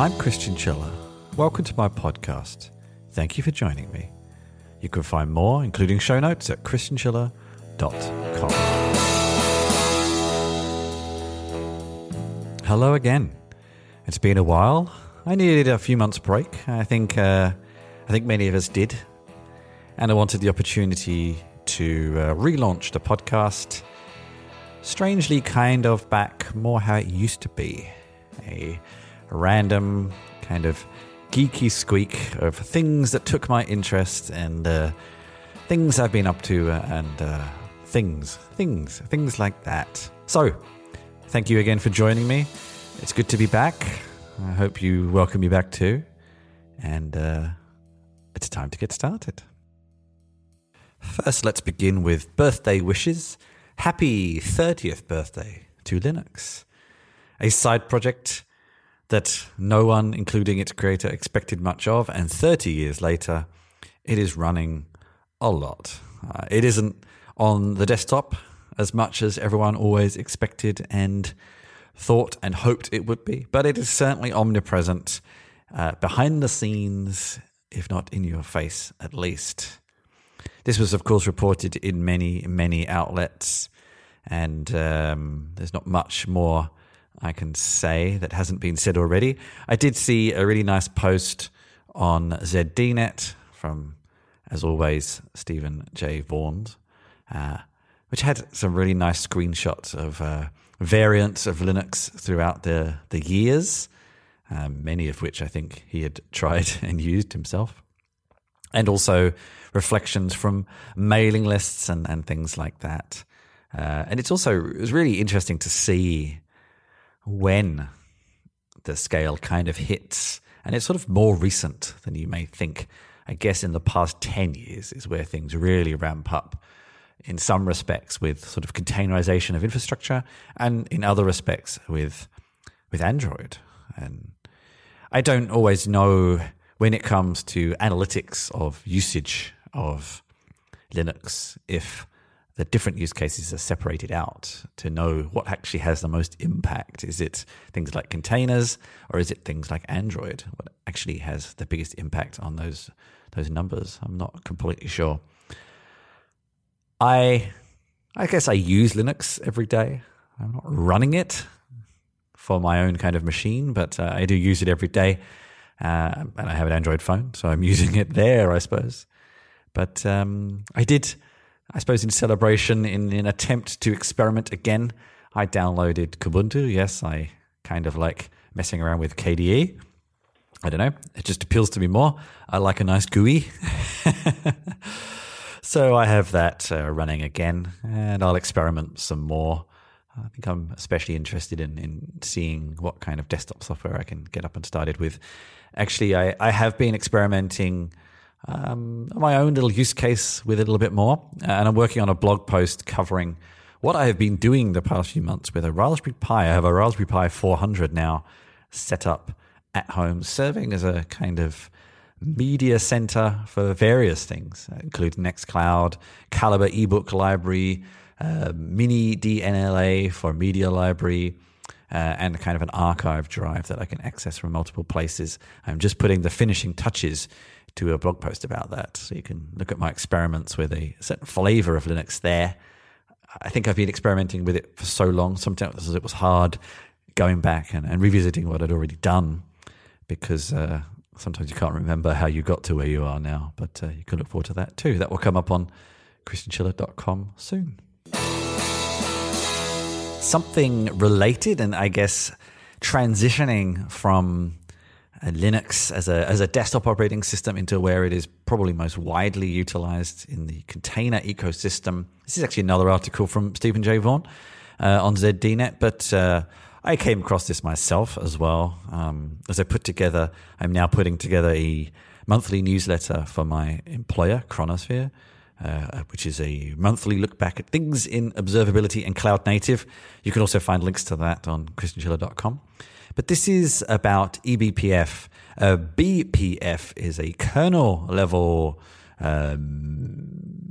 I'm Chris Chinchilla. Welcome to my podcast. Thank you for joining me. You can find more, including show notes, at chrischinchilla.com. Hello again. It's been a while. I needed a few months break. I think uh, I think many of us did, and I wanted the opportunity to uh, relaunch the podcast. Strangely, kind of back more how it used to be, a random kind of geeky squeak of things that took my interest and uh, things I've been up to uh, and uh, things, things, things like that. So, thank you again for joining me. It's good to be back. I hope you welcome me back too. And uh, it's time to get started. First, let's begin with birthday wishes. Happy 30th birthday to Linux, a side project that no one, including its creator, expected much of, and 30 years later, it is running a lot. Uh, it isn't on the desktop as much as everyone always expected and thought and hoped it would be, but it is certainly omnipresent uh, behind the scenes, if not in your face at least. This was, of course, reported in many, many outlets, and um, there's not much more I can say that hasn't been said already. I did see a really nice post on ZDNet from, as always, Steven J. Vaughan, uh, which had some really nice screenshots of uh, variants of Linux throughout the, the years, um, many of which I think he had tried and used himself. And also reflections from mailing lists and, and things like that. Uh, and it's also it was really interesting to see when the scale kind of hits. And it's sort of more recent than you may think. I guess in the past 10 years is where things really ramp up in some respects with sort of containerization of infrastructure and in other respects with with Android. And I don't always know when it comes to analytics of usage of Linux if the different use cases are separated out to know what actually has the most impact. Is it things like containers or is it things like Android? What actually has the biggest impact on those those numbers? I'm not completely sure. I I guess I use Linux every day. I'm not running it for my own kind of machine, but uh, I do use it every day. Uh, and I have an Android phone, so I'm using it there, I suppose. But um, I did I suppose in celebration, in an attempt to experiment again, I downloaded Kubuntu. Yes, I kind of like messing around with KDE. I don't know. It just appeals to me more. I like a nice GUI. so I have that uh, running again, and I'll experiment some more. I think I'm especially interested in, in seeing what kind of desktop software I can get up and started with. Actually, I, I have been experimenting um, my own little use case with it a little bit more. And I'm working on a blog post covering what I have been doing the past few months with a Raspberry Pi. I have a Raspberry Pi 400 now set up at home, serving as a kind of media center for various things, including Nextcloud, Calibre ebook library, uh, mini DNLA for media library. Uh, and kind of an archive drive that I can access from multiple places. I'm just putting the finishing touches to a blog post about that. So you can look at my experiments with a certain flavor of Linux there. I think I've been experimenting with it for so long. Sometimes it was hard going back and, and revisiting what I'd already done because uh, sometimes you can't remember how you got to where you are now. But uh, you can look forward to that too. That will come up on chrischinchilla.com soon. Something related, and I guess transitioning from Linux as a as a desktop operating system into where it is probably most widely utilized in the container ecosystem. This is actually another article from Steven J. Vaughan uh, on ZDNet, but uh, I came across this myself as well. Um, as I put together, I'm now putting together a monthly newsletter for my employer, Chronosphere. Uh, which is a monthly look back at things in observability and cloud native. You can also find links to that on chrischinchilla.com. But this is about eBPF. Uh, BPF is a kernel level um,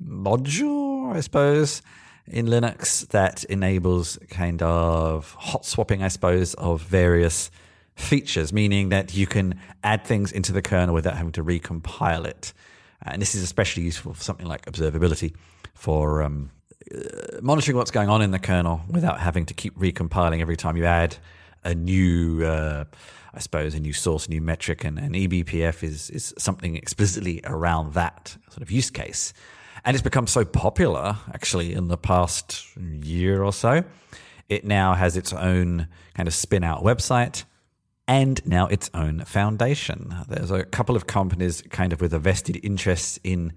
module, I suppose, in Linux that enables kind of hot swapping, I suppose, of various features, meaning that you can add things into the kernel without having to recompile it. And this is especially useful for something like observability for um, uh, monitoring what's going on in the kernel without having to keep recompiling every time you add a new, uh, I suppose, a new source, a new metric. And, and eBPF is, is something explicitly around that sort of use case. And it's become so popular, actually, in the past year or so. It now has its own kind of spin out website and now its own foundation. There's a couple of companies kind of with a vested interest in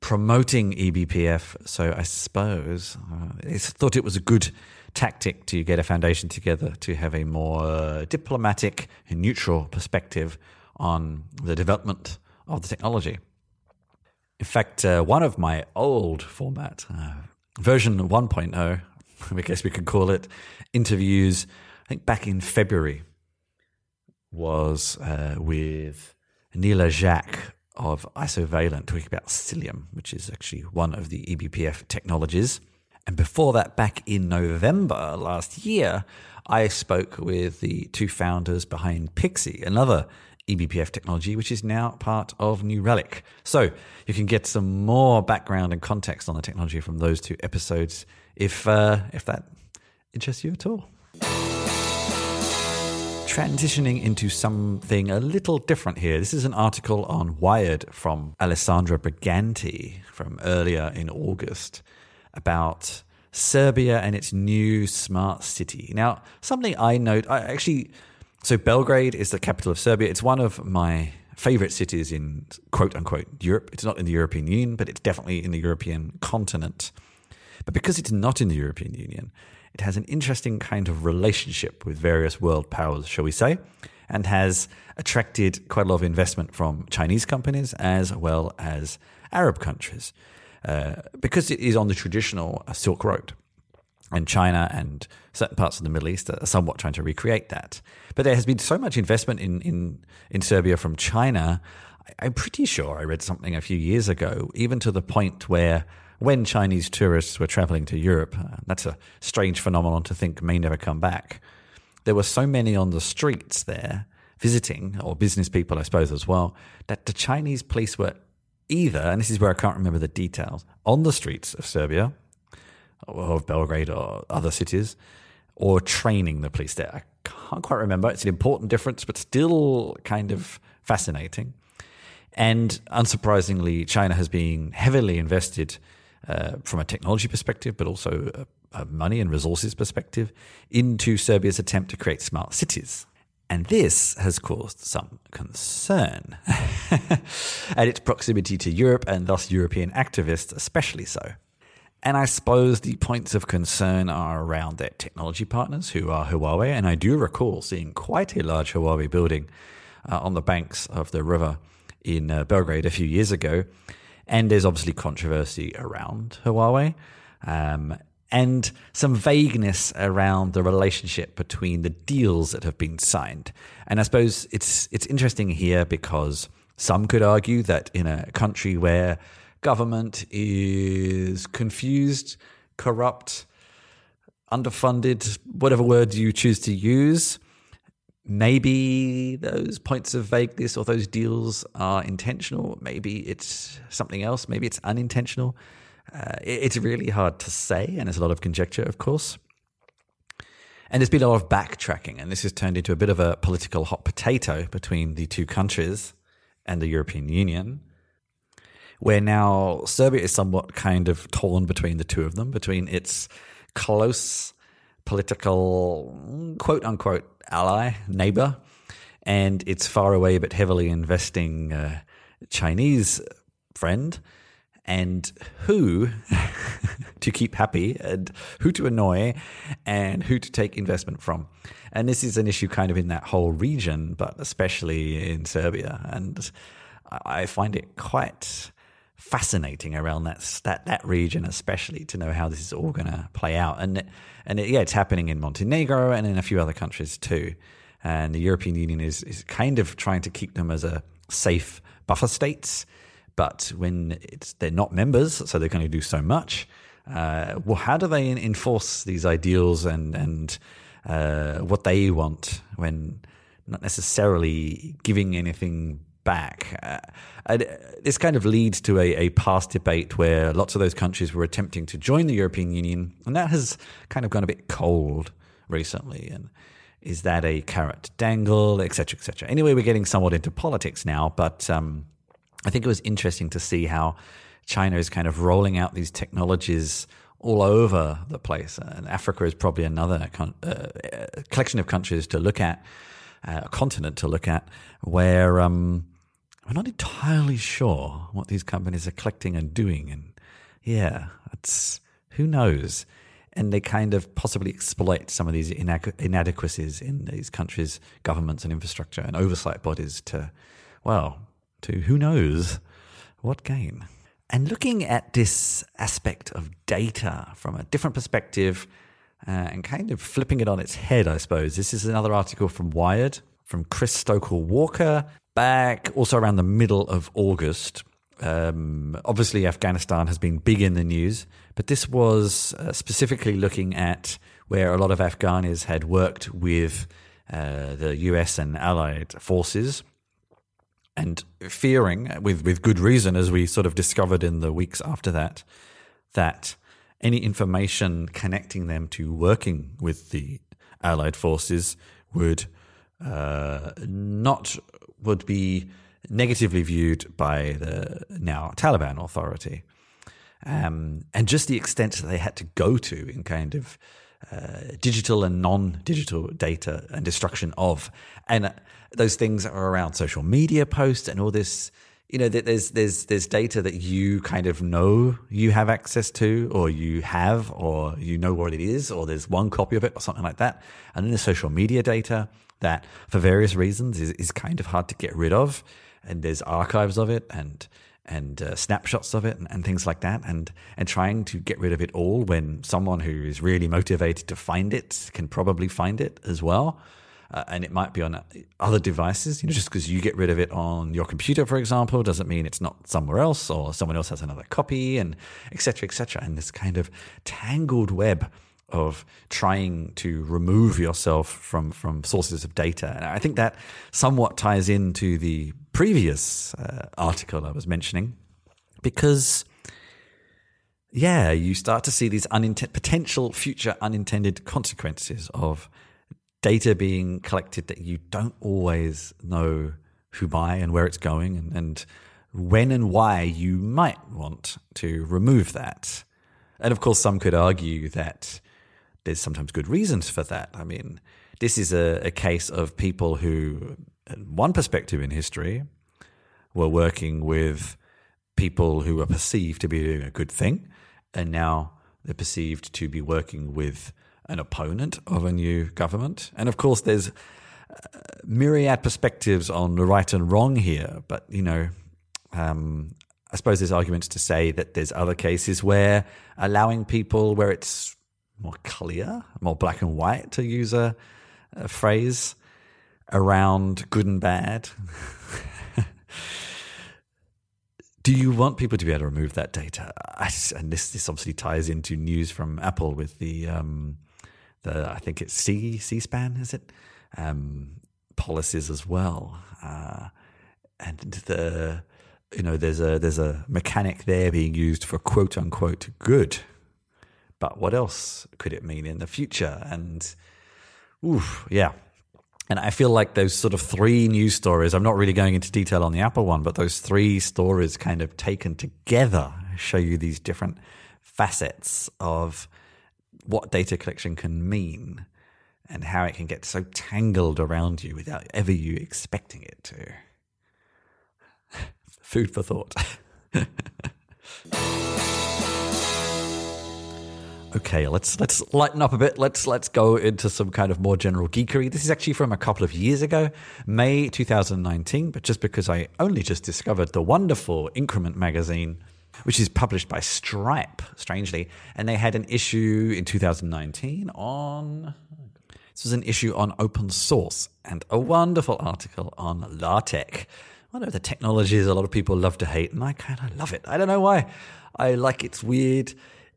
promoting eBPF. So I suppose uh, thought it was a good tactic to get a foundation together to have a more diplomatic and neutral perspective on the development of the technology. In fact, uh, one of my old format, uh, version 1.0, I guess we could call it, interviews, I think back in February was uh, with Nila Jacques of Isovalent talking about Cilium, which is actually one of the eBPF technologies. And before that, back in November last year, I spoke with the two founders behind Pixie, another eBPF technology, which is now part of New Relic. So you can get some more background and context on the technology from those two episodes if uh, if that interests you at all transitioning into something a little different here. This is an article on Wired from Alessandra Briganti from earlier in August about Serbia and its new smart city. Now, something I note, I actually, so Belgrade is the capital of Serbia. It's one of my favorite cities in quote unquote Europe. It's not in the European Union, but it's definitely in the European continent. But because it's not in the European Union, it has an interesting kind of relationship with various world powers, shall we say, and has attracted quite a lot of investment from Chinese companies as well as Arab countries uh, because it is on the traditional Silk Road. And China and certain parts of the Middle East are somewhat trying to recreate that. But there has been so much investment in, in, in Serbia from China. I'm pretty sure I read something a few years ago, even to the point where when Chinese tourists were traveling to Europe, uh, that's a strange phenomenon to think may never come back. There were so many on the streets there visiting, or business people, I suppose, as well, that the Chinese police were either, and this is where I can't remember the details, on the streets of Serbia, or of Belgrade, or other cities, or training the police there. I can't quite remember. It's an important difference, but still kind of fascinating. And unsurprisingly, China has been heavily invested uh, from a technology perspective, but also a, a money and resources perspective, into Serbia's attempt to create smart cities. And this has caused some concern at its proximity to Europe and thus European activists, especially so. And I suppose the points of concern are around their technology partners, who are Huawei. And I do recall seeing quite a large Huawei building uh, on the banks of the river in uh, Belgrade a few years ago. And there's obviously controversy around Huawei. Um, and some vagueness around the relationship between the deals that have been signed. And I suppose it's it's interesting here because some could argue that in a country where government is confused, corrupt, underfunded, whatever word you choose to use, maybe those points of vagueness or those deals are intentional. Maybe it's something else. Maybe it's unintentional. Uh, it's really hard to say, and there's a lot of conjecture, of course. And there's been a lot of backtracking, and this has turned into a bit of a political hot potato between the two countries and the European Union, where now Serbia is somewhat kind of torn between the two of them, between its close political quote unquote ally, neighbor, and its far away but heavily investing uh, Chinese friend, and who to keep happy, and who to annoy, and who to take investment from. And this is an issue kind of in that whole region, but especially in Serbia. And I find it quite fascinating around that that that region, especially to know how this is all going to play out. And and it, yeah, it's happening in Montenegro and in a few other countries too. And the European Union is is kind of trying to keep them as a safe buffer states, but when they're not members, so they can only do so much. Uh, well, how do they enforce these ideals and and uh, what they want when not necessarily giving anything back. Uh, and this kind of leads to a, a, past debate where lots of those countries were attempting to join the European Union, and that has kind of gone a bit cold recently. And is that a carrot dangle, etc., etc.? Anyway, we're getting somewhat into politics now, but um, I think it was interesting to see how China is kind of rolling out these technologies all over the place. And Africa is probably another con- uh, collection of countries to look at, uh, a continent to look at, where um, we're not entirely sure what these companies are collecting and doing. And yeah, it's who knows. And they kind of possibly exploit some of these inadequacies in these countries' governments and infrastructure and oversight bodies to, well, to who knows what gain. And looking at this aspect of data from a different perspective uh, and kind of flipping it on its head, I suppose. This is another article from Wired from Chris Stokel Walker back also around the middle of August. Um, obviously, Afghanistan has been big in the news, but this was uh, specifically looking at where a lot of Afghanis had worked with uh, the US and allied forces and fearing, with, with good reason, as we sort of discovered in the weeks after that, that any information connecting them to working with the Allied forces would uh, not would be negatively viewed by the now Taliban authority, um, and just the extent that they had to go to in kind of uh, digital and non-digital data and destruction of, and uh, those things are around social media posts and all this. You know, that there's there's there's data that you kind of know you have access to, or you have, or you know what it is, or there's one copy of it, or something like that. And then there's social media data that, for various reasons, is, is kind of hard to get rid of. And there's archives of it, and and uh, snapshots of it and, and, things like that and and trying to get rid of it all when someone who is really motivated to find it can probably find it as well. Uh, and it might be on other devices you know just because you get rid of it on your computer for example doesn't mean it's not somewhere else or someone else has another copy and etc etc and this kind of tangled web of trying to remove yourself from from sources of data. And i think that somewhat ties into the previous uh, article I was mentioning, because yeah, you start to see these potential future unintended consequences of data being collected that you don't always know who by and where it's going and, and when and why you might want to remove that. And of course, some could argue that there's sometimes good reasons for that. I mean, this is a, a case of people who one perspective in history, were working with people who were perceived to be doing a good thing, and now they're perceived to be working with an opponent of a new government. And of course, there's uh, myriad perspectives on the right and wrong here, but you know, um, I suppose there's arguments to say that there's other cases where allowing people where it's more clear, more black and white, to use a, a phrase, around good and bad. do you want people to be able to remove that data? and this this obviously ties into news from Apple with the um, the I think it's C C SPAN is it um, policies as well, uh, and the you know there's a there's a mechanic there being used for quote unquote good, but what else could it mean in the future? And oof, yeah, and I feel like those sort of three news stories, I'm not really going into detail on the Apple one, but those three stories kind of taken together show you these different facets of what data collection can mean and how it can get so tangled around you without ever you expecting it to. Food for thought. Okay, let's let's lighten up a bit. Let's let's go into some kind of more general geekery. This is actually from a couple of years ago, May 2019, but just because I only just discovered the wonderful Increment magazine, which is published by Stripe, strangely, and they had an issue in 2019 on this was an issue on open source and a wonderful article on LaTeX. One of the technologies a lot of people love to hate, and I kind of love it. I don't know why. I like its weird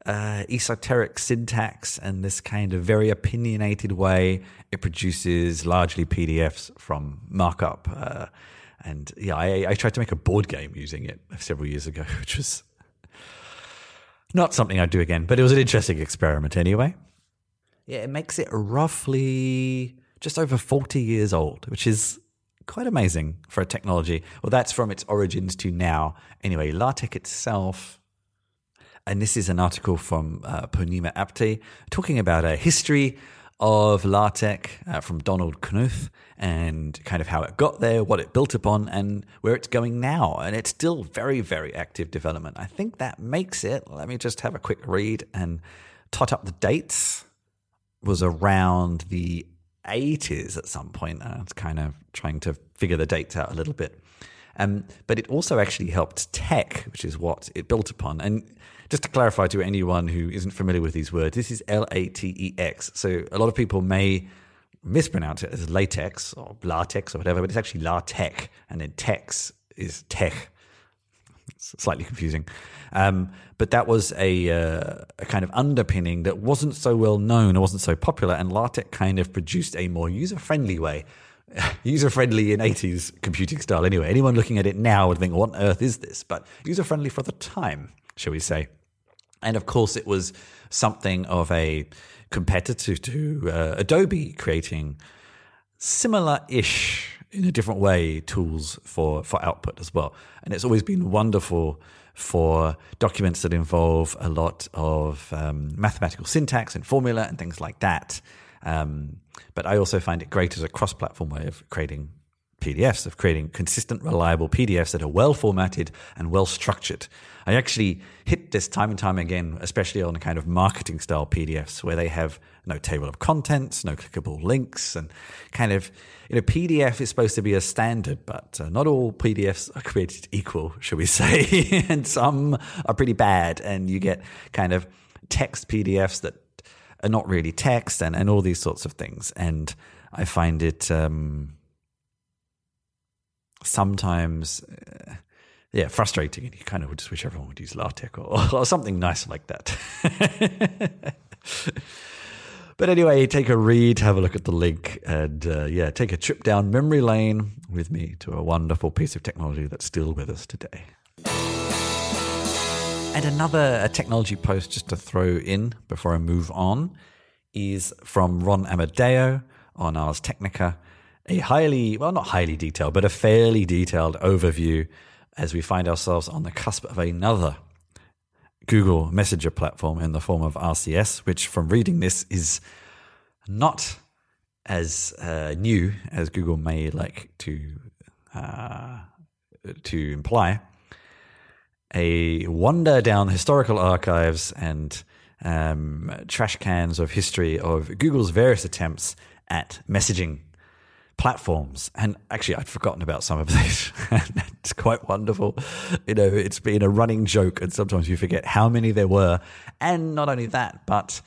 uh, esoteric syntax and this kind of very opinionated way it produces largely PDFs from markup. Uh, and yeah, I, I, tried to make a board game using it several years ago, which was not something I'd do again, but it was an interesting experiment anyway. Yeah, it makes it roughly just over 40 years old, which is quite amazing for a technology. Well, that's from its origins to now. Anyway, LaTeX itself, and this is an article from uh, Purnima Apte talking about a history of LaTeX uh, from Donald Knuth and kind of how it got there, what it built upon, and where it's going now. And it's still very, very active development. I think that makes it, let me just have a quick read and tot up the dates, was around the 80s at some point. I was kind of trying to figure the dates out a little bit. Um, but it also actually helped tech, which is what it built upon. And just to clarify to anyone who isn't familiar with these words, this is L A T E X. So a lot of people may mispronounce it as latex or latex or whatever, but it's actually LaTeX, and then tex is tech. It's slightly confusing. Um, but that was a, uh, a kind of underpinning that wasn't so well known or wasn't so popular, and LaTeX kind of produced a more user friendly way. user friendly in 80s computing style, anyway. Anyone looking at it now would think, what on earth is this? But user friendly for the time, shall we say. And of course, it was something of a competitor to uh, Adobe creating similar ish in a different way tools for, for output as well. And it's always been wonderful for documents that involve a lot of um, mathematical syntax and formula and things like that. Um, but I also find it great as a cross platform way of creating PDFs, of creating consistent, reliable PDFs that are well formatted and well structured. I actually hit this time and time again, especially on kind of marketing style PDFs where they have no table of contents, no clickable links, and kind of, you know, PDF is supposed to be a standard, but uh, not all PDFs are created equal, shall we say. and some are pretty bad, and you get kind of text PDFs that are not really text and, and all these sorts of things. And I find it, um, sometimes, uh, yeah, frustrating, and you kind of would just wish everyone would use LaTeX or, or something nice like that. but anyway, take a read, have a look at the link, and uh, yeah, take a trip down memory lane with me to a wonderful piece of technology that's still with us today. And another technology post just to throw in before I move on is from Ron Amadeo on Ars Technica a highly, well, not highly detailed, but a fairly detailed overview as we find ourselves on the cusp of another Google Messenger platform in the form of RCS, which from reading this is not as uh, new as Google may like to uh, to imply. A wander down historical archives and um, trash cans of history of Google's various attempts at messaging platforms. And actually, I'd forgotten about some of these. it's quite wonderful. You know, it's been a running joke, and sometimes you forget how many there were. And not only that, but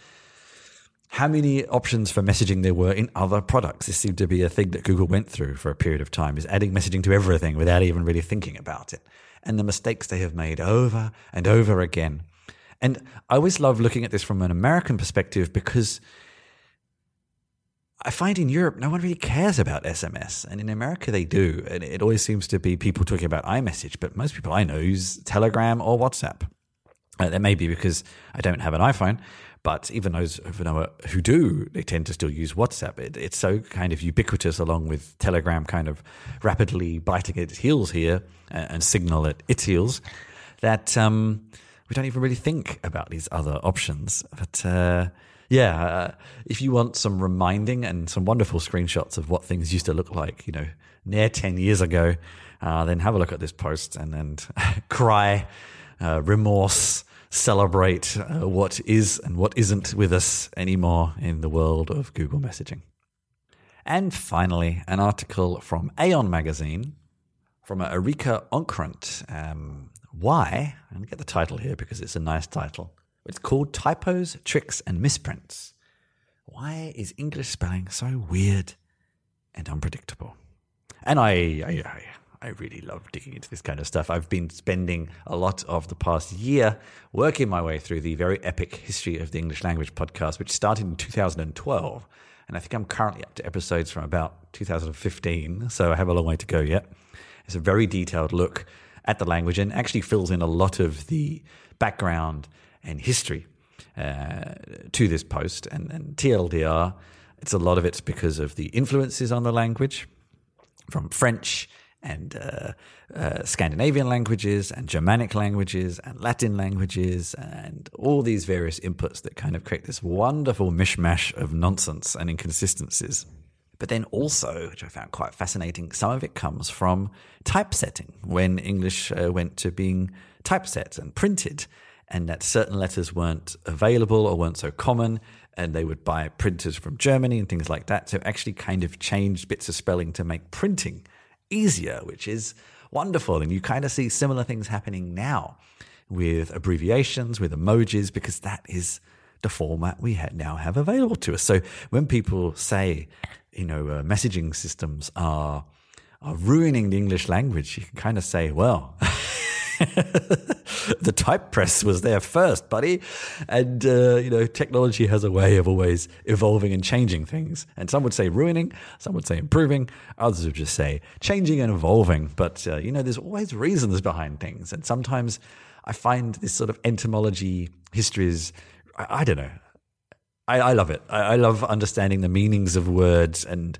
how many options for messaging there were in other products. This seemed to be a thing that Google went through for a period of time, is adding messaging to everything without even really thinking about it. And the mistakes they have made over and over again. And I always love looking at this from an American perspective because I find in Europe, no one really cares about SMS. And in America, they do. And it always seems to be people talking about iMessage, but most people I know use Telegram or WhatsApp. Uh, that may be because I don't have an iPhone, but even those who do, they tend to still use WhatsApp. It, it's so kind of ubiquitous, along with Telegram kind of rapidly biting its heels here and, and Signal at its heels, that um, we don't even really think about these other options. But uh, yeah, uh, if you want some reminding and some wonderful screenshots of what things used to look like, you know, near 10 years ago, uh, then have a look at this post and then cry, uh, remorse, celebrate uh, what is and what isn't with us anymore in the world of Google messaging. And finally, an article from Aeon magazine from Arika Okrent. Um, why? I'm get the title here because it's a nice title. It's called Typos, Tricks, and Misprints. Why is English spelling so weird and unpredictable? And I, I, I really love digging into this kind of stuff. I've been spending a lot of the past year working my way through the very epic history of the English language podcast, which started in 2012. And I think I'm currently up to episodes from about 2015, so I have a long way to go yet. It's a very detailed look at the language and actually fills in a lot of the background and history uh, to this post. And, and TLDR, it's a lot of it's because of the influences on the language from French and uh, uh, Scandinavian languages and Germanic languages and Latin languages and all these various inputs that kind of create this wonderful mishmash of nonsense and inconsistencies. But then also, which I found quite fascinating, some of it comes from typesetting when English uh, went to being typeset and printed, and that certain letters weren't available or weren't so common, and they would buy printers from Germany and things like that. So actually, kind of changed bits of spelling to make printing easier, which is wonderful. And you kind of see similar things happening now with abbreviations, with emojis, because that is the format we now have available to us. So when people say you know, uh, messaging systems are are ruining the English language, you can kind of say, well, the type press was there first, buddy. And, uh, you know, technology has a way of always evolving and changing things. And some would say ruining, some would say improving, others would just say changing and evolving. But, uh, you know, there's always reasons behind things. And sometimes I find this sort of etymology histories, I, I don't know, I, I love it. I, I, love understanding the meanings of words and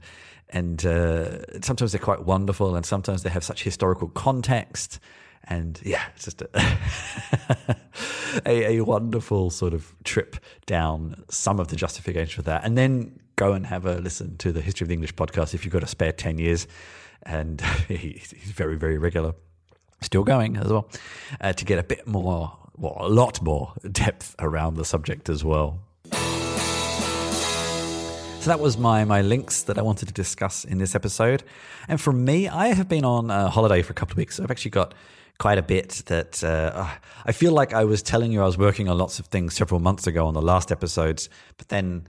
and uh, sometimes they're quite wonderful and sometimes they have such historical context and yeah, it's just a, a, a, wonderful sort of trip down some of the justification for that. And then go and have a listen to the History of the English podcast if you've got a spare 10 years. And he's very, very regular, still going as well, uh, to get a bit more, well, a lot more depth around the subject as well. So that was my my links that I wanted to discuss in this episode. And for me, I have been on a holiday for a couple of weeks. So I've actually got quite a bit that uh, I feel like I was telling you I was working on lots of things several months ago on the last episodes, but then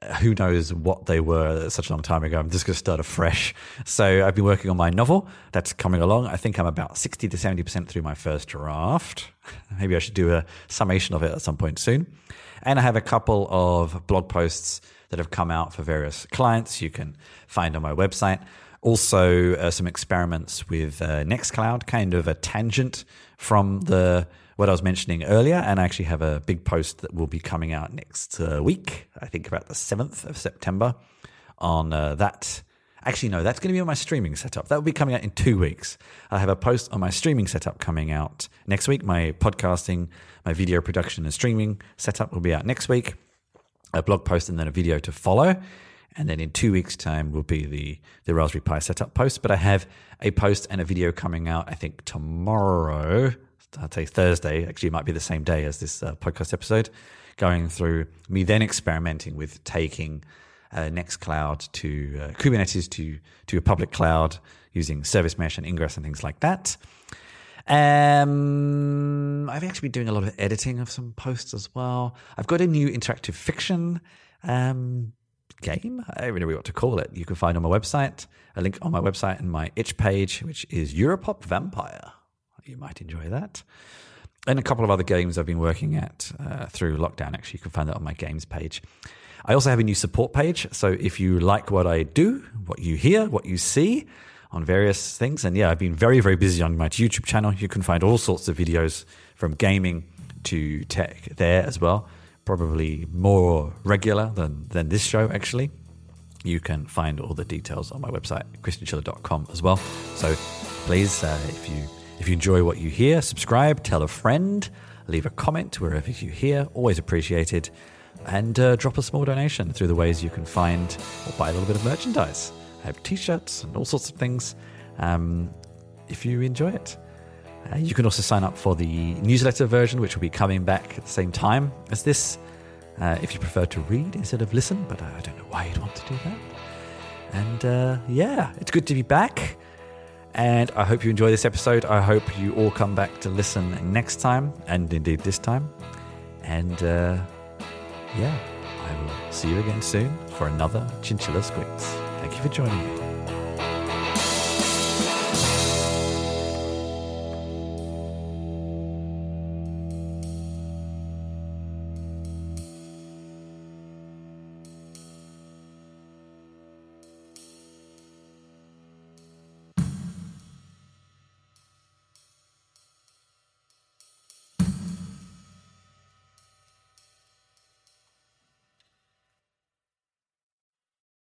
uh, who knows what they were such a long time ago. I'm just going to start afresh. So I've been working on my novel that's coming along. I think I'm about 60 to 70% through my first draft. Maybe I should do a summation of it at some point soon. And I have a couple of blog posts that have come out for various clients you can find on my website. Also, uh, some experiments with uh, Nextcloud, kind of a tangent from the what I was mentioning earlier. And I actually have a big post that will be coming out next uh, week, I think about the 7th of September, on uh, that. Actually, no, that's going to be on my streaming setup. That will be coming out in two weeks. I have a post on my streaming setup coming out next week. My podcasting, my video production and streaming setup will be out next week a blog post and then a video to follow. And then in two weeks' time will be the, the Raspberry Pi setup post. But I have a post and a video coming out, I think, tomorrow. I'd say Thursday. Actually, it might be the same day as this uh, podcast episode, going through me then experimenting with taking uh, Nextcloud to uh, Kubernetes to, to a public cloud using Service Mesh and Ingress and things like that. Um, I've actually been doing a lot of editing of some posts as well. I've got a new interactive fiction um, game. I don't know what to call it. You can find on my website, a link on my website and my itch page, which is Europop Vampire. You might enjoy that. And a couple of other games I've been working at uh, through lockdown. Actually, you can find that on my games page. I also have a new support page. So if you like what I do, what you hear, what you see, on various things. And yeah, I've been very, very busy on my YouTube channel. You can find all sorts of videos from gaming to tech there as well. Probably more regular than, than this show, actually. You can find all the details on my website, chrischinchilla.com as well. So please, uh, if you if you enjoy what you hear, subscribe, tell a friend, leave a comment wherever you hear. Always appreciated. And uh, drop a small donation through the ways you can find or buy a little bit of merchandise. Have t-shirts and all sorts of things. Um, if you enjoy it, uh, you can also sign up for the newsletter version, which will be coming back at the same time as this. Uh, if you prefer to read instead of listen, but I don't know why you'd want to do that. And uh, yeah, it's good to be back. And I hope you enjoy this episode. I hope you all come back to listen next time, and indeed this time. And uh, yeah, I will see you again soon for another Chinchilla Squeaks. Thank